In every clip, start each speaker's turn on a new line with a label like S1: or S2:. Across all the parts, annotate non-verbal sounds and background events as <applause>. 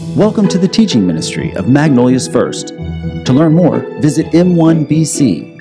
S1: Welcome to the teaching ministry of Magnolia's First. To learn more, visit m1bc.org.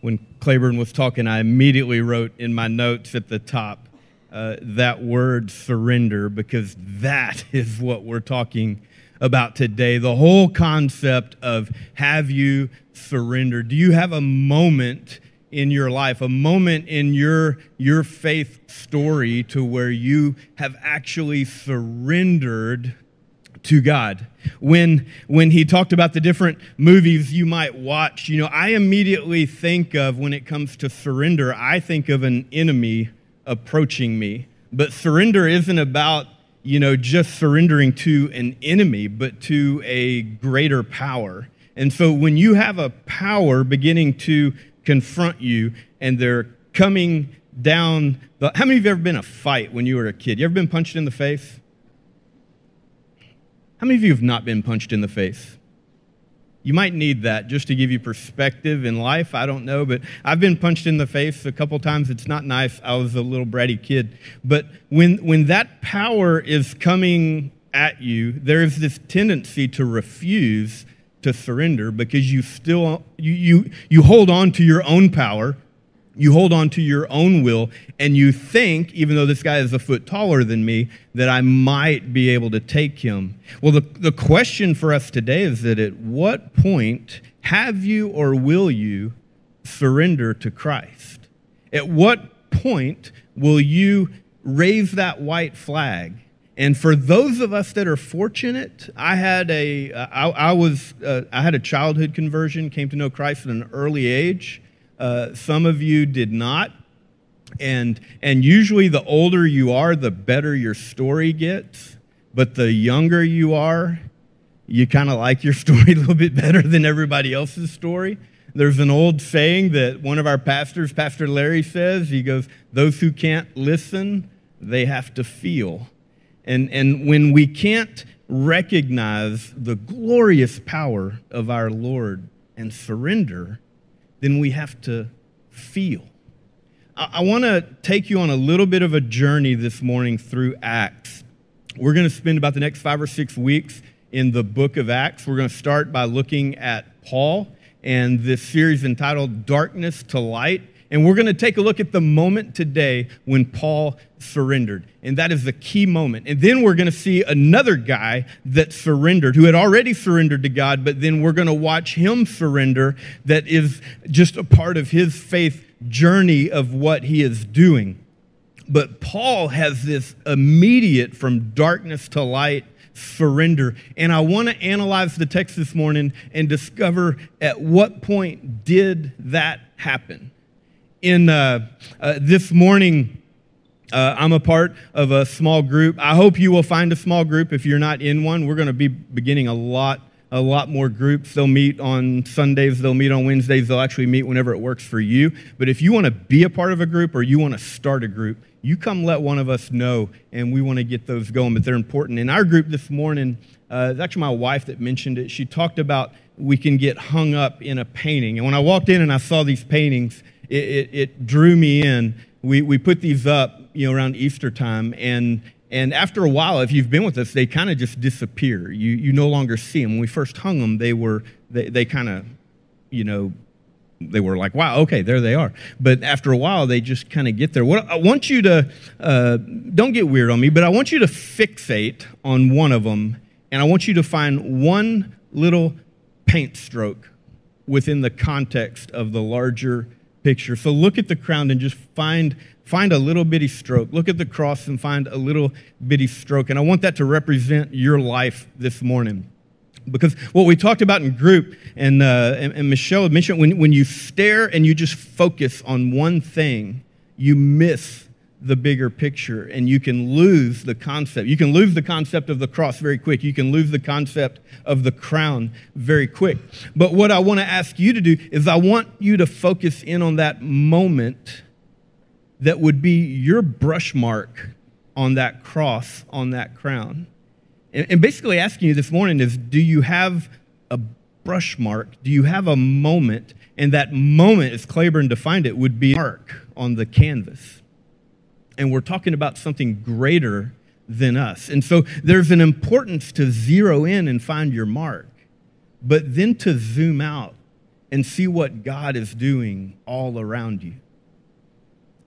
S2: When Claiborne was talking, I immediately wrote in my notes at the top uh, that word surrender because that <laughs> is what we're talking about today. The whole concept of have you surrendered? Do you have a moment? In your life, a moment in your, your faith story to where you have actually surrendered to God. When, when he talked about the different movies you might watch, you know, I immediately think of when it comes to surrender, I think of an enemy approaching me. But surrender isn't about, you know, just surrendering to an enemy, but to a greater power. And so when you have a power beginning to confront you and they're coming down the, how many of you ever been in a fight when you were a kid? You ever been punched in the face? How many of you have not been punched in the face? You might need that just to give you perspective in life i don't know but i've been punched in the face a couple times. It's not nice. I was a little bratty kid. But when when that power is coming at you there's this tendency to refuse to surrender because you still you, you you hold on to your own power you hold on to your own will and you think even though this guy is a foot taller than me that i might be able to take him. Well the, the question for us today is that at what point have you or will you surrender to christ? At what point will you raise that white flag and for those of us that are fortunate, I had a, uh, I, I was, uh, I had a childhood conversion, came to know Christ at an early age. Uh, some of you did not. And, and usually the older you are, the better your story gets. But the younger you are, you kind of like your <laughs> story a little bit better than everybody else's story. There's an old saying that one of our pastors, Pastor Larry, says. He goes, Those who can't listen, they have to feel. And, and when we can't recognize the glorious power of our Lord and surrender, then we have to feel. I, I want to take you on a little bit of a journey this morning through Acts. We're going to spend about the next five or six weeks in the book of Acts. We're going to start by looking at Paul and this series entitled Darkness to Light. And we're going to take a look at the moment today when Paul surrendered. And that is the key moment. And then we're going to see another guy that surrendered, who had already surrendered to God, but then we're going to watch him surrender, that is just a part of his faith journey of what he is doing. But Paul has this immediate from darkness to light surrender. And I want to analyze the text this morning and discover at what point did that happen in uh, uh, this morning, uh, I'm a part of a small group. I hope you will find a small group if you're not in one. We're going to be beginning a lot, a lot more groups. They'll meet on Sundays, they'll meet on Wednesdays, they'll actually meet whenever it works for you. But if you want to be a part of a group or you want to start a group, you come let one of us know, and we want to get those going. But they're important. In our group this morning, uh, it's actually my wife that mentioned it. She talked about we can get hung up in a painting. And when I walked in and I saw these paintings, it, it, it drew me in. We, we put these up, you know, around Easter time, and and after a while, if you've been with us, they kind of just disappear. You, you no longer see them. When we first hung them, they were, they, they kind of, you know, they were like, wow, okay, there they are. But after a while, they just kind of get there. What I want you to, uh, don't get weird on me, but I want you to fixate on one of them, and I want you to find one little paint stroke within the context of the larger picture. So look at the crown and just find, find a little bitty stroke. Look at the cross and find a little bitty stroke. And I want that to represent your life this morning. Because what we talked about in group, and, uh, and, and Michelle mentioned, when, when you stare and you just focus on one thing, you miss the bigger picture and you can lose the concept. You can lose the concept of the cross very quick. You can lose the concept of the crown very quick. But what I want to ask you to do is I want you to focus in on that moment that would be your brush mark on that cross, on that crown. And, basically asking you this morning is do you have a brush mark? Do you have a moment? And that moment, as Claiborne defined it, would be mark on the canvas and we're talking about something greater than us. And so there's an importance to zero in and find your mark, but then to zoom out and see what God is doing all around you.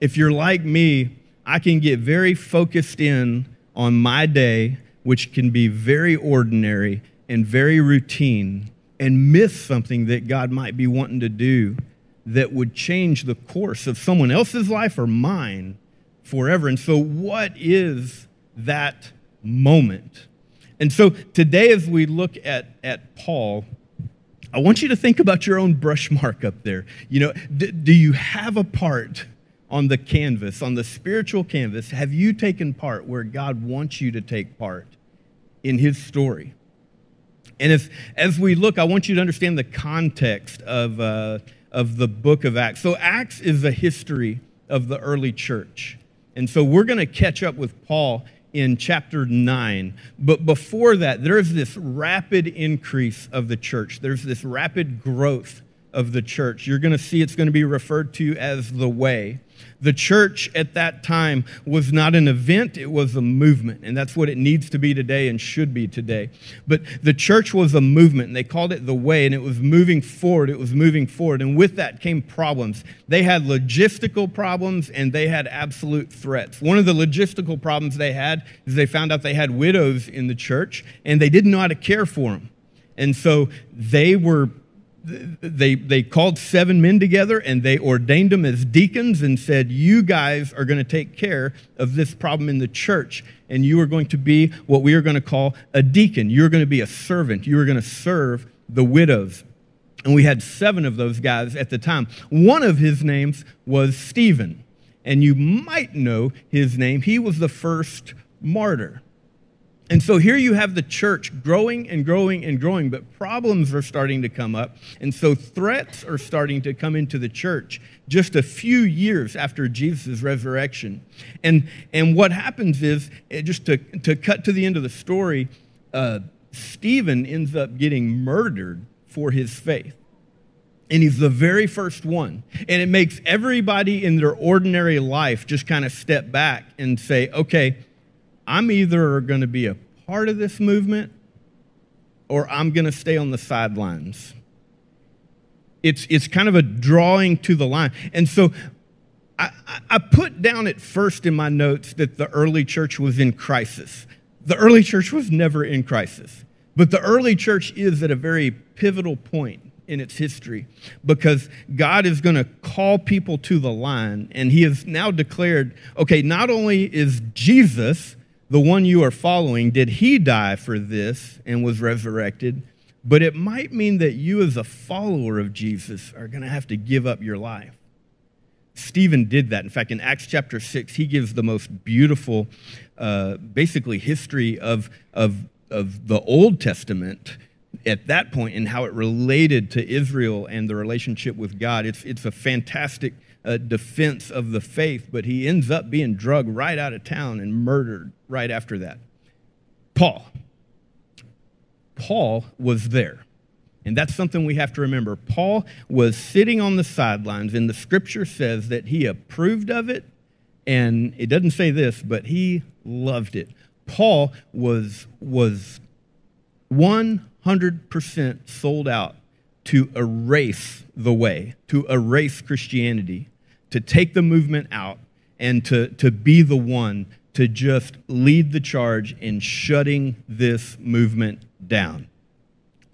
S2: If you're like me, I can get very focused in on my day, which can be very ordinary and very routine, and miss something that God might be wanting to do that would change the course of someone else's life or mine forever. And so, what is that moment? And so, today, as we look at, at Paul, I want you to think about your own brush mark up there. You know, d- do you have a part on the canvas, on the spiritual canvas? Have you taken part where God wants you to take part in his story? And if, as we look, I want you to understand the context of, uh, of the book of Acts. So, Acts is a history of the early church. And so, we're going to catch up with Paul in chapter 9. But before that, there's this rapid increase of the church, there's this rapid growth of the church. You're going to see it's going to be referred to as the way. The church at that time was not an event, it was a movement. And that's what it needs to be today and should be today. But the church was a movement, and they called it the way, and it was moving forward. It was moving forward. And with that came problems. They had logistical problems, and they had absolute threats. One of the logistical problems they had is they found out they had widows in the church, and they didn't know how to care for them. And so they were they, they called seven men together and they ordained them as deacons and said, You guys are going to take care of this problem in the church. And you are going to be what we are going to call a deacon. You're going to be a servant. You are going to serve the widows. And we had seven of those guys at the time. One of his names was Stephen. And you might know his name. He was the first martyr. And so here you have the church growing and growing and growing, but problems are starting to come up. And so threats are starting to come into the church just a few years after Jesus' resurrection. And, and what happens is, eh, just to, to cut to the end of the story, uh, Stephen ends up getting murdered for his faith. And he's the very first one. And it makes everybody in their ordinary life just kind of step back and say, okay, I'm either going to be a part of this movement or I'm going to stay on the sidelines. It's, it's kind of a drawing to the line. And so I, I put down at first in my notes that the early church was in crisis. The early church was never in crisis, but the early church is at a very pivotal point in its history because God is going to call people to the line, and He has now declared okay, not only is Jesus the one you are following, did he die for this and was resurrected? But it might mean that you, as a follower of Jesus, are going to have to give up your life. Stephen did that. In fact, in Acts chapter 6, he gives the most beautiful, uh, basically, history of, of, of the Old Testament at that point and how it related to Israel and the relationship with God. It's, it's a fantastic uh, defense of the faith, but he ends up being drugged right out of town and murdered right after that. Paul. Paul was there. And that's something we have to remember. Paul was sitting on the sidelines, and the scripture says that he approved of it. And it doesn't say this, but he loved it. Paul was, was 100% sold out to erase the way, to erase Christianity to take the movement out and to, to be the one to just lead the charge in shutting this movement down.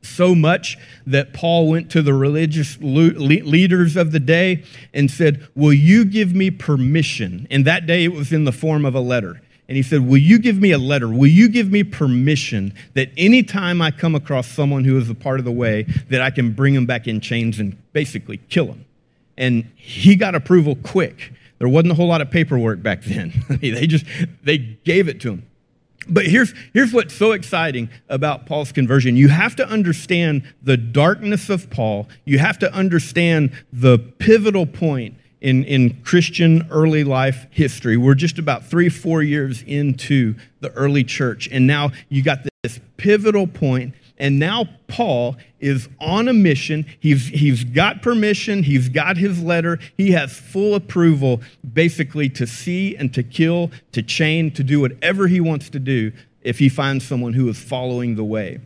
S2: So much that Paul went to the religious leaders of the day and said, Will you give me permission? And that day it was in the form of a letter. And he said, Will you give me a letter? Will you give me permission that anytime I come across someone who is a part of the way, that I can bring them back in chains and basically kill them? And he got approval quick. There wasn't a whole lot of paperwork back then. <laughs> they just they gave it to him. But here's, here's what's so exciting about Paul's conversion. You have to understand the darkness of Paul. You have to understand the pivotal point in, in Christian early life history. We're just about three, four years into the early church. And now you got this pivotal point And now Paul is on a mission. He's, he's got permission, he's got his letter, he has full approval basically to see and to kill, to chain, to do whatever he wants to do if he finds someone who is following the way.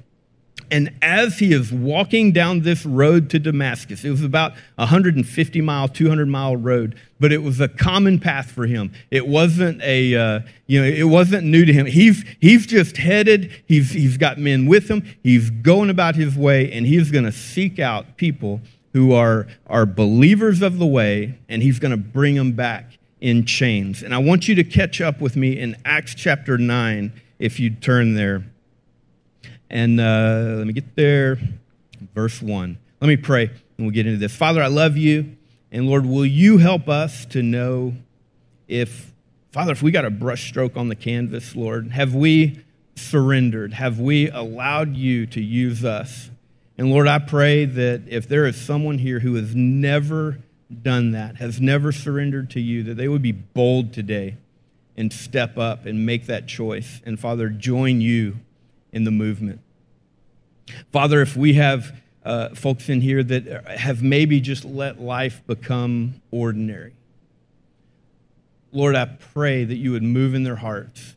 S2: And as he is walking down this road to Damascus, it was about a 150 mile, 200 mile road, but it was a common path for him. It wasn't a, uh, you know, it wasn't new to him. He's, he's just headed, he's, he's got men with him, he's going about his way, and he's going to seek out people who are, are believers of the way, and he's going to bring them back in chains. And I want you to catch up with me in Acts chapter 9, if you turn there. And uh, let me get there. Verse 1. Let me pray and we'll get into this. Father, I love you. And Lord, will you help us to know if, Father, if we got a brushstroke on the canvas, Lord, have we surrendered? Have we allowed you to use us? And Lord, I pray that if there is someone here who has never done that, has never surrendered to you, that they would be bold today and step up and make that choice. And Father, join you in the movement. Father, if we have uh, folks in here that have maybe just let life become ordinary, Lord, I pray that you would move in their hearts.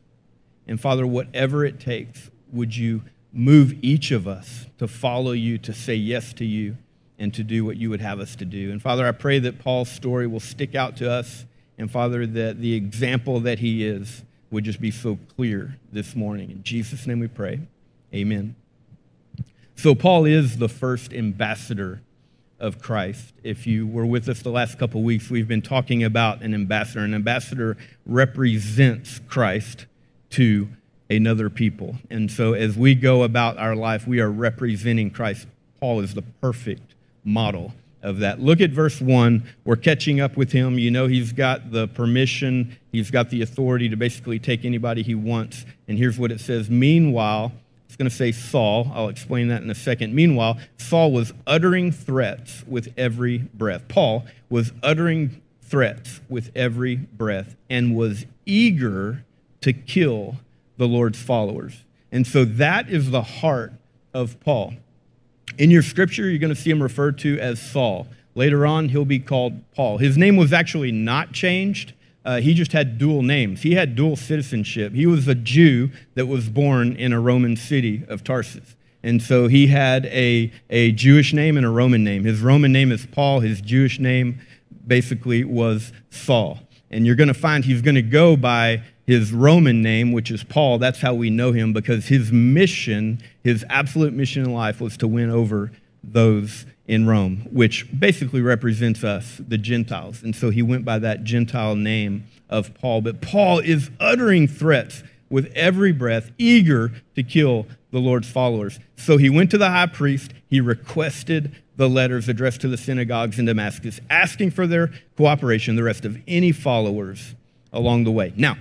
S2: And Father, whatever it takes, would you move each of us to follow you, to say yes to you, and to do what you would have us to do. And Father, I pray that Paul's story will stick out to us. And Father, that the example that he is would just be so clear this morning. In Jesus' name we pray. Amen. So, Paul is the first ambassador of Christ. If you were with us the last couple weeks, we've been talking about an ambassador. An ambassador represents Christ to another people. And so, as we go about our life, we are representing Christ. Paul is the perfect model of that. Look at verse 1. We're catching up with him. You know, he's got the permission, he's got the authority to basically take anybody he wants. And here's what it says Meanwhile, it's going to say Saul. I'll explain that in a second. Meanwhile, Saul was uttering threats with every breath. Paul was uttering threats with every breath and was eager to kill the Lord's followers. And so that is the heart of Paul. In your scripture, you're going to see him referred to as Saul. Later on, he'll be called Paul. His name was actually not changed. Uh, he just had dual names. He had dual citizenship. He was a Jew that was born in a Roman city of Tarsus. And so he had a, a Jewish name and a Roman name. His Roman name is Paul. His Jewish name basically was Saul. And you're going to find he's going to go by his Roman name, which is Paul. That's how we know him because his mission, his absolute mission in life, was to win over those in Rome, which basically represents us, the Gentiles. And so he went by that Gentile name of Paul. But Paul is uttering threats with every breath, eager to kill the Lord's followers. So he went to the high priest, he requested the letters addressed to the synagogues in Damascus, asking for their cooperation, the rest of any followers along the way. Now,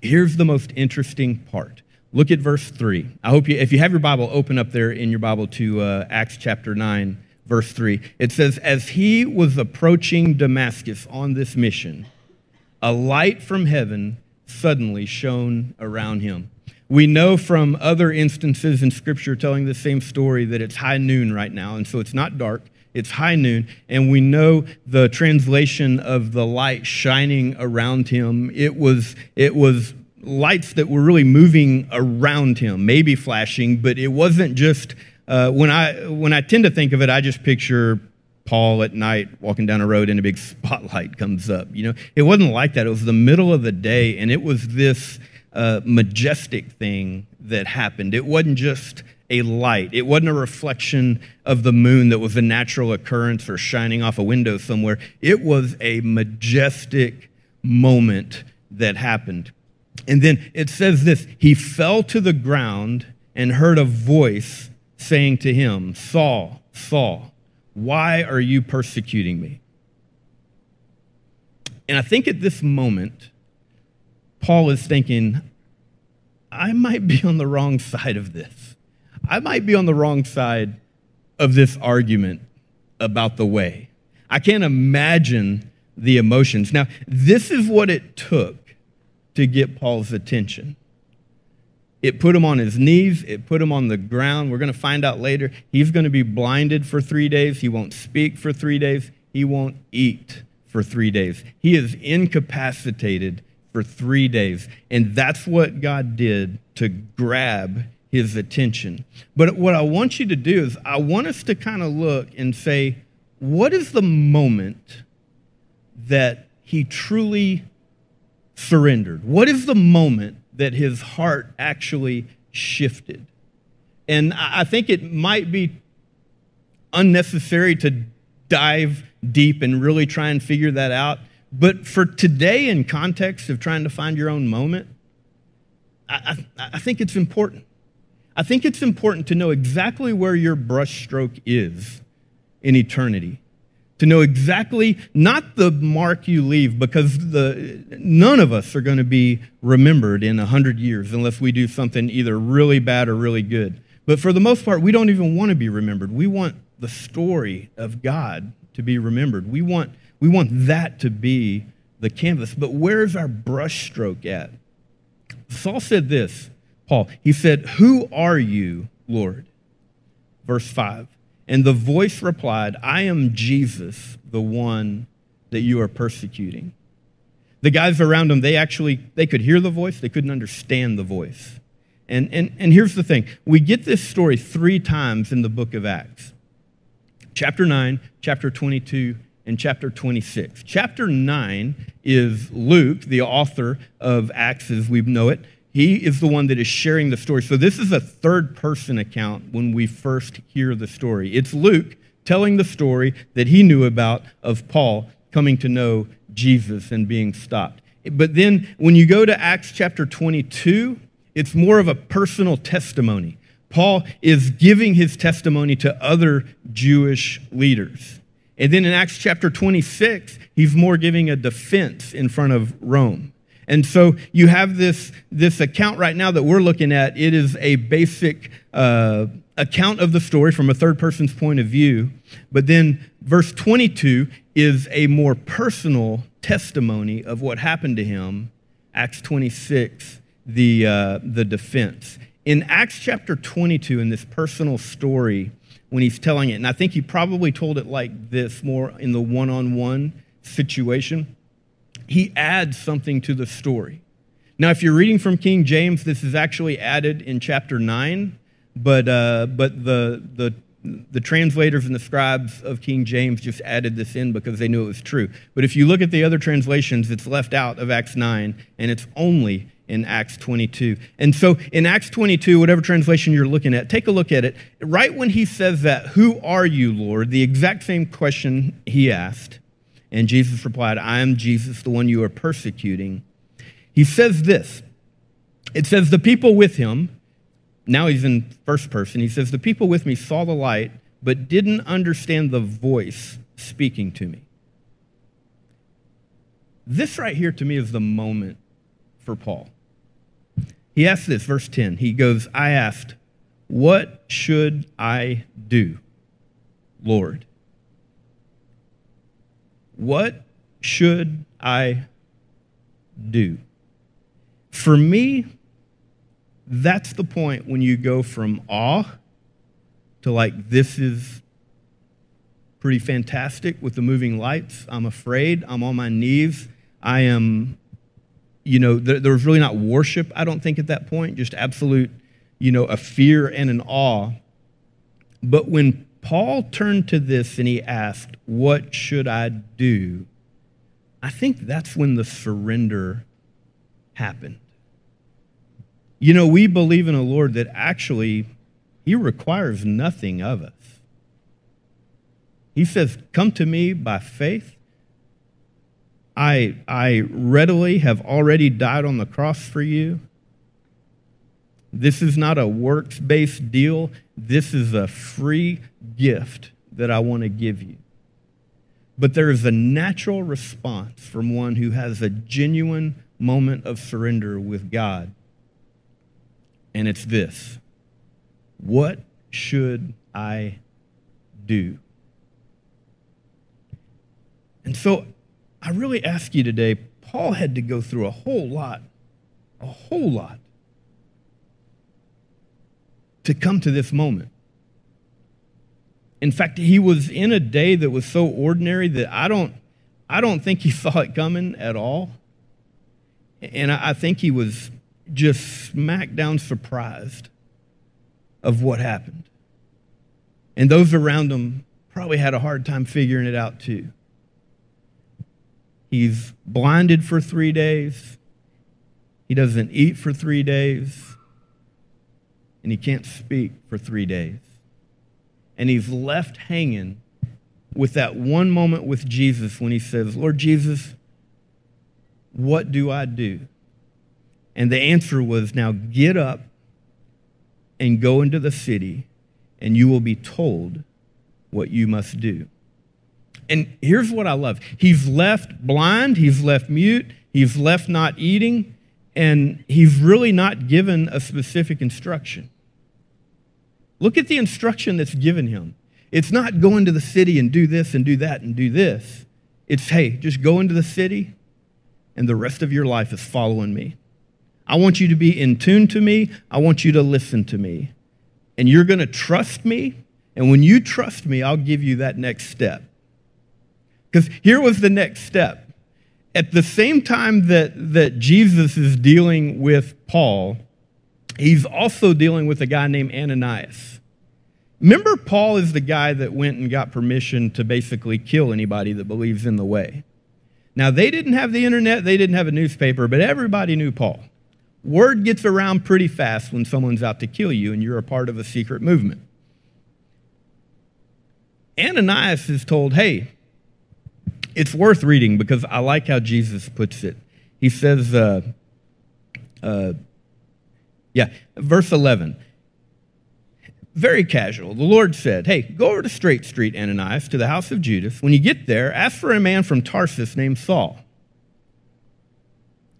S2: here's the most interesting part. Look at verse 3. I hope you, if you have your Bible, open up there in your Bible to uh, Acts chapter 9, verse 3. It says, As he was approaching Damascus on this mission, a light from heaven suddenly shone around him. We know from other instances in Scripture telling the same story that it's high noon right now, and so it's not dark. It's high noon, and we know the translation of the light shining around him. It was, it was lights that were really moving around him, maybe flashing, but it wasn't just. Uh, when I when I tend to think of it, I just picture Paul at night walking down a road and a big <laughs> spotlight comes up. You know, it wasn't like that. It was the middle of the day, and it was this uh, majestic thing that happened. It wasn't just a light. It wasn't a reflection of the moon that was a natural occurrence or shining off a window somewhere. It was a majestic moment that happened. And then it says this He fell to the ground and heard a voice saying to him, Saul, Saul, why are you persecuting me? And I think at this moment, Paul is thinking, I might be on the wrong side of this. I might be on the wrong side of this argument about the way. I can't imagine the emotions. Now, this is what it took to get Paul's attention. It put him on his knees. It put him on the ground. We're going to find out later. He's going to be blinded for three days. He won't speak for three days. He won't eat for three days. He is incapacitated for three days. And that's what God did to grab his attention. But what I want you to do is, I want us to kind of look and say, what is the moment that he truly surrendered? What is the moment that his heart actually shifted? And I think it might be unnecessary to dive deep and really try and figure that out. But for today, in context of trying to find your own moment, I, I, I think it's important. I think it's important to know exactly where your brushstroke is in eternity. To know exactly, not the mark you leave, because the, none of us are going to be remembered in 100 years unless we do something either really bad or really good. But for the most part, we don't even want to be remembered. We want the story of God to be remembered. We want, we want that to be the canvas. But where's our brushstroke at? Saul said this, Paul. He said, Who are you, Lord? Verse 5. And the voice replied, I am Jesus, the one that you are persecuting. The guys around him, they actually they could hear the voice, they couldn't understand the voice. And, and, and here's the thing we get this story three times in the book of Acts chapter 9, chapter 22, and chapter 26. Chapter 9 is Luke, the author of Acts as we know it. He is the one that is sharing the story. So this is a third person account when we first hear the story. It's Luke telling the story that he knew about of Paul coming to know Jesus and being stopped. But then when you go to Acts chapter 22, it's more of a personal testimony. Paul is giving his testimony to other Jewish leaders. And then in Acts chapter 26, he's more giving a defense in front of Rome. And so you have this, this account right now that we're looking at. It is a basic uh, account of the story from a third person's point of view. But then verse 22 is a more personal testimony of what happened to him. Acts 26, the, uh, the defense. In Acts chapter 22, in this personal story, when he's telling it, and I think he probably told it like this more in the one on one situation he adds something to the story. Now, if you're reading from King James, this is actually added in chapter 9, but, uh, but the, the, the translators and the scribes of King James just added this in because they knew it was true. But if you look at the other translations, it's left out of Acts 9, and it's only in Acts 22. And so in Acts 22, whatever translation you're looking at, take a look at it. Right when he says that, Who are you, Lord? the exact same question he asked and Jesus replied, I am Jesus, the one you are persecuting. He says this it says, The people with him, now he's in first person, he says, The people with me saw the light, but didn't understand the voice speaking to me. This right here to me is the moment for Paul. He asks this, verse 10. He goes, I asked, What should I do, Lord? What should I do? For me, that's the point when you go from awe to like, this is pretty fantastic with the moving lights. I'm afraid. I'm on my knees. I am, you know, there, there's really not worship, I don't think, at that point, just absolute, you know, a fear and an awe. But when Paul turned to this and he asked, What should I do? I think that's when the surrender happened. You know, we believe in a Lord that actually, He requires nothing of us. He says, Come to me by faith. I, I readily have already died on the cross for you. This is not a works based deal. This is a free gift that I want to give you. But there is a natural response from one who has a genuine moment of surrender with God. And it's this What should I do? And so I really ask you today, Paul had to go through a whole lot, a whole lot to come to this moment. In fact, he was in a day that was so ordinary that I don't, I don't think he <laughs> saw it coming at all. And I think he was just smack down surprised of what happened. And those around him probably had a hard time figuring it out too. He's blinded for three days. He doesn't eat for three days. And he can't speak for three days. And he's left hanging with that one moment with Jesus when he says, Lord Jesus, what do I do? And the answer was, Now get up and go into the city, and you will be told what you must do. And here's what I love He's left blind, he's left mute, he's left not eating, and he's really not given a specific instruction. Look at the instruction that's given him. It's not go into the city and do this and do that and do this. It's, hey, just go into the city, and the rest of your life is following me. I want you to be in tune to me. I want you to listen to me. And you're going to trust me. And when you trust me, I'll give you that next step. Because here was the next step. At the same time that, that Jesus is dealing with Paul, he's also dealing with a guy named Ananias. Remember, Paul is the guy that went and got permission to basically kill anybody that believes in the way. Now, they didn't have the internet, they didn't have a newspaper, but everybody knew Paul. Word gets around pretty fast when someone's out to kill you and you're a part of a secret movement. Ananias is told, hey, it's worth reading because I like how Jesus puts it. He says, uh, uh, yeah, verse 11. Very casual. The Lord said, Hey, go over to Straight Street, Ananias, to the house of Judas. When you get there, ask for a man from Tarsus named Saul.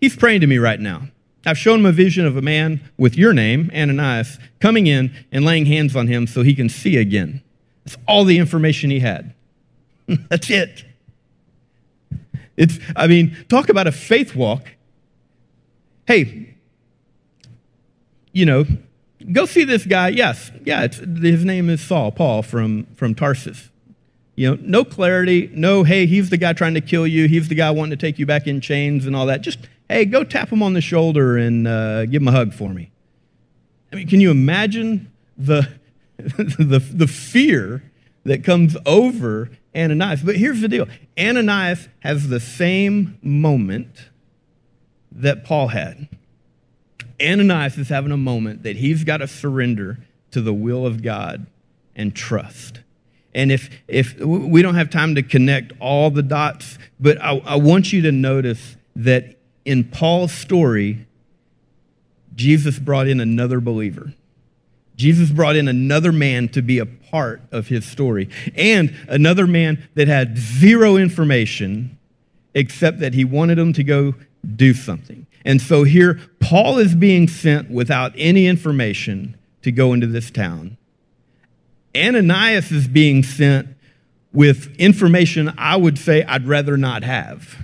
S2: He's praying to me right now. I've shown him a vision of a man with your name, Ananias, coming in and laying hands on him so he can see again. That's all the information he had. <laughs> That's it. It's, I mean, talk about a faith walk. Hey, you know, go see this guy. Yes, yeah, his name is Saul, Paul from, from Tarsus. You know, no clarity, no, hey, he's the guy trying to kill you, he's the guy wanting to take you back in chains and all that. Just hey, go tap him on the shoulder and uh, give him a hug for me. I mean, can you imagine the, <laughs> the, the fear that comes over Ananias? But here's the deal Ananias has the same moment that Paul had. Ananias is having a moment that he's got to surrender to the will of God and trust. And if, if we don't have time to connect all the dots, but I, I want you to notice that in Paul's story, Jesus brought in another believer. Jesus brought in another man to be a part of his story, and another man that had zero information except that he wanted him to go do something. And so here, Paul is being sent without any information to go into this town. Ananias is being sent with information I would say I'd rather not have.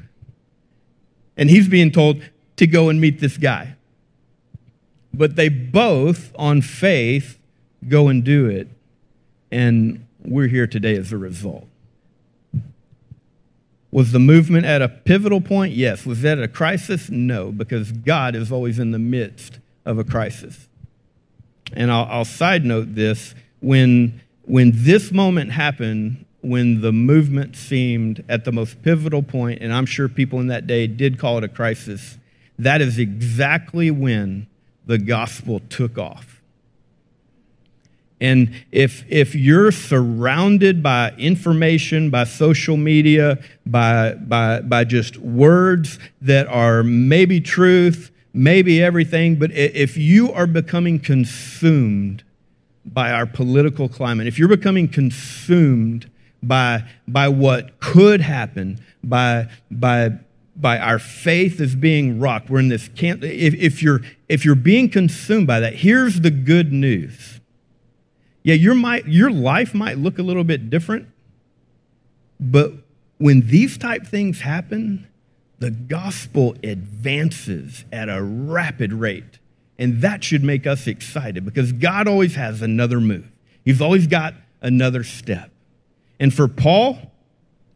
S2: And he's being told to go and meet this guy. But they both, on faith, go and do it. And we're here today as a result. Was the movement at a pivotal point? Yes. Was that a crisis? No, because God is always in the midst of a crisis. And I'll, I'll side note this when, when this moment happened, when the movement seemed at the most pivotal point, and I'm sure people in that day did call it a crisis, that is exactly when the gospel took off. And if, if you're surrounded by information, by social media, by, by, by just words that are maybe truth, maybe everything, but if you are becoming consumed by our political climate, if you're becoming consumed by, by what could happen, by, by, by our faith is being rocked. We're in this camp. If, if, you're, if you're being consumed by that, here's the good news. Yeah, your, might, your life might look a little bit different, but when these type things happen, the gospel advances at a rapid rate. And that should make us excited because God always has another move. He's always got another step. And for Paul,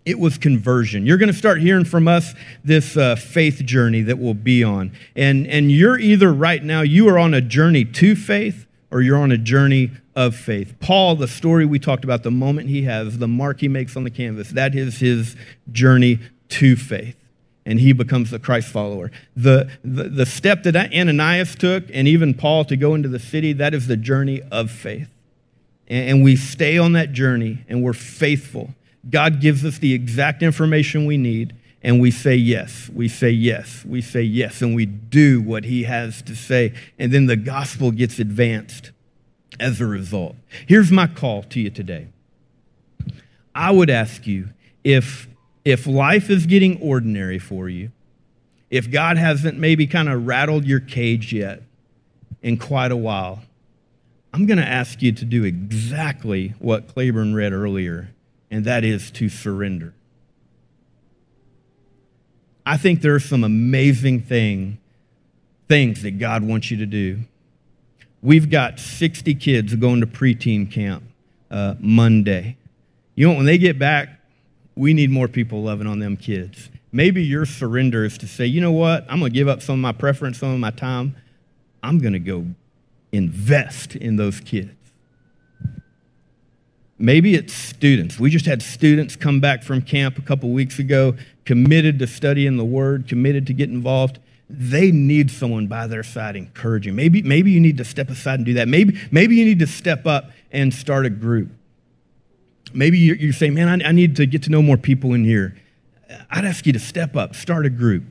S2: it was conversion. You're going to start hearing from us this uh, faith journey that we'll be on. And, and you're either right now, you are on a journey to faith or you're on a journey of faith. Paul, the story we talked about, the moment he has, the mark he makes on the canvas, that is his journey to faith. And he becomes the Christ follower. The, the, the step that Ananias took, and even Paul to go into the city, that is the journey of faith. And, and we stay on that journey and we're faithful. God gives us the exact information we need, and we say yes. We say yes. We say yes, and we do what he has to say. And then the gospel gets advanced as a result. Here's my call to you today. I would ask you if, if life is getting ordinary for you, if God hasn't maybe kind of rattled your cage yet in quite a while, I'm going to ask you to do exactly what Claiborne read earlier, and that is to surrender. I think there are some amazing thing, things that God wants you to do. We've got 60 kids going to preteen camp uh, Monday. You know, when they get back, we need more people loving on them kids. Maybe your surrender is to say, you know what? I'm going to give up some of my preference, some of my time. I'm going to go invest in those kids. Maybe it's students. We just had students come back from camp a couple weeks ago, committed to studying the Word, committed to get involved. They need someone by their side encouraging. Maybe, maybe you need to step aside and do that. Maybe, maybe you need to step up and start a group. Maybe you, you say, man, I, I need to get to know more people in here. I'd ask you to step up, start a group,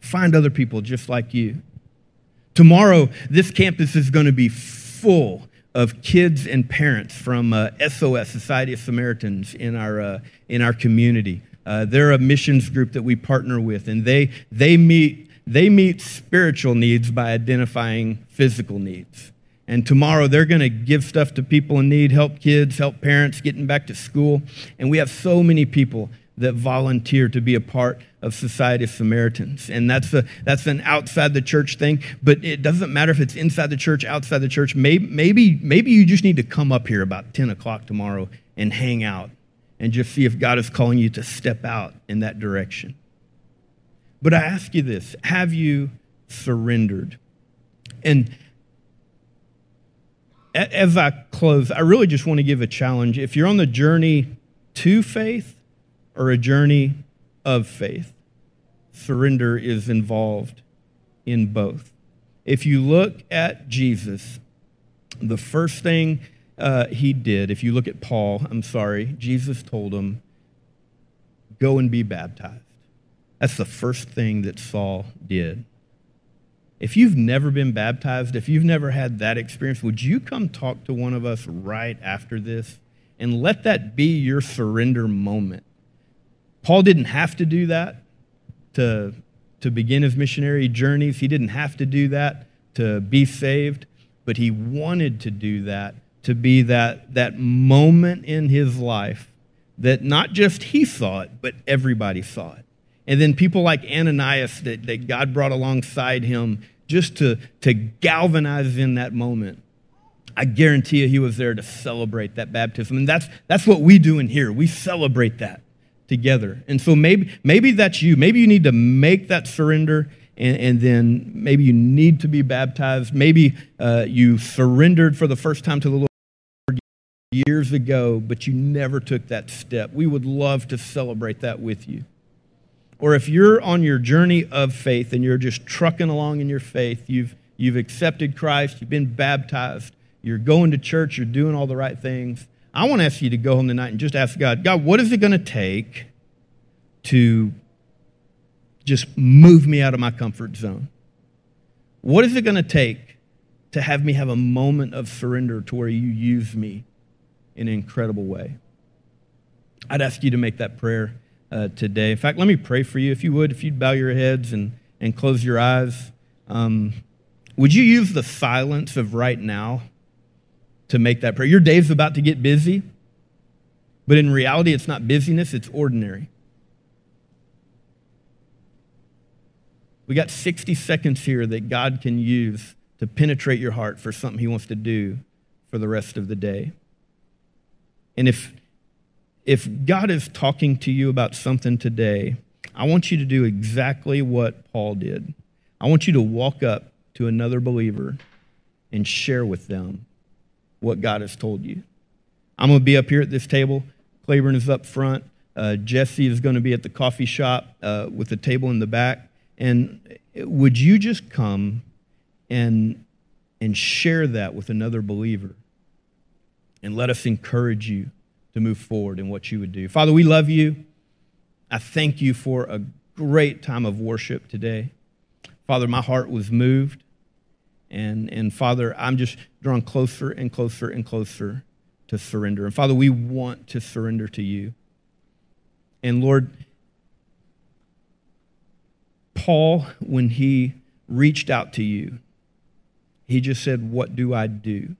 S2: find other people just like you. Tomorrow, this campus is going to be full of kids and parents from uh, SOS, Society of Samaritans, in our, uh, in our community. Uh, they're a missions group that we partner with, and they, they, meet, they meet spiritual needs by identifying physical needs. And tomorrow they're going to give stuff to people in need, help kids, help parents getting back to school. And we have so many people that volunteer to be a part of Society of Samaritans. And that's, a, that's an outside the church thing, but it doesn't matter if it's inside the church, outside the church. Maybe, maybe, maybe you just need to come up here about 10 o'clock tomorrow and hang out and just see if God is calling you to step out in that direction. But I ask you this have you surrendered? And as I close, I really just want to give a challenge. If you're on the journey to faith, or a journey of faith. Surrender is involved in both. If you look at Jesus, the first thing uh, he did, if you look at Paul, I'm sorry, Jesus told him, go and be baptized. That's the first thing that Saul did. If you've never been baptized, if you've never had that experience, would you come talk to one of us right after this and let that be your surrender moment? Paul didn't have to do that to, to begin his missionary journeys. He didn't have to do that to be saved, but he wanted to do that to be that, that moment in his life that not just he saw it, but everybody saw it. And then people like Ananias that, that God brought alongside him just to, to galvanize in that moment. I guarantee you he was there to celebrate that baptism. And that's, that's what we do in here. We celebrate that together. And so maybe, maybe that's you. Maybe you need to make that surrender and, and then maybe you need to be baptized. Maybe uh, you surrendered for the first time to the Lord years ago, but you never took that step. We would love to celebrate that with you. Or if you're on your journey of faith and you're just trucking along in your faith, you've, you've accepted Christ, you've been baptized, you're going to church, you're doing all the right things, I want to ask you to go home tonight and just ask God, God, what is it going to take to just move me out of my comfort zone? What is it going to take to have me have a moment of surrender to where you use me in an incredible way? I'd ask you to make that prayer uh, today. In fact, let me pray for you. If you would, if you'd bow your heads and, and close your eyes. Um, would you use the silence of right now? To make that prayer. Your day's about to get busy, but in reality, it's not busyness, it's ordinary. We got 60 seconds here that God can use to penetrate your heart for something He wants to do for the rest of the day. And if, if God is talking to you about something today, I want you to do exactly what Paul did. I want you to walk up to another believer and share with them what God has told you. I'm going to be up here at this table. Claiborne is up front. Uh, Jesse is going to be at the coffee shop uh, with the table in the back. And would you just come and, and share that with another believer? And let us encourage you to move forward in what you would do. Father, we love you. I thank you for a great time of worship today. Father, my heart was moved. And, and Father, I'm just drawn closer and closer and closer to surrender. And Father, we want to surrender to you. And Lord, Paul, when he reached out to you, he just said, What do I do?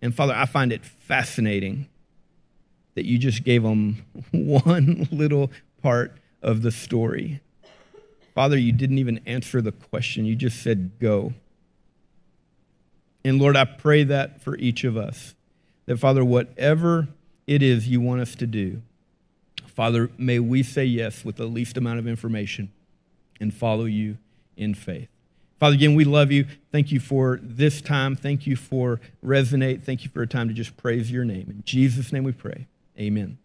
S2: And Father, I find it fascinating that you just gave him <laughs> one little part of the story. Father, you didn't even answer the question, you just said, Go. And Lord, I pray that for each of us. That, Father, whatever it is you want us to do, Father, may we say yes with the least amount of information and follow you in faith. Father, again, we love you. Thank you for this time. Thank you for Resonate. Thank you for a time to just praise your name. In Jesus' name we pray. Amen.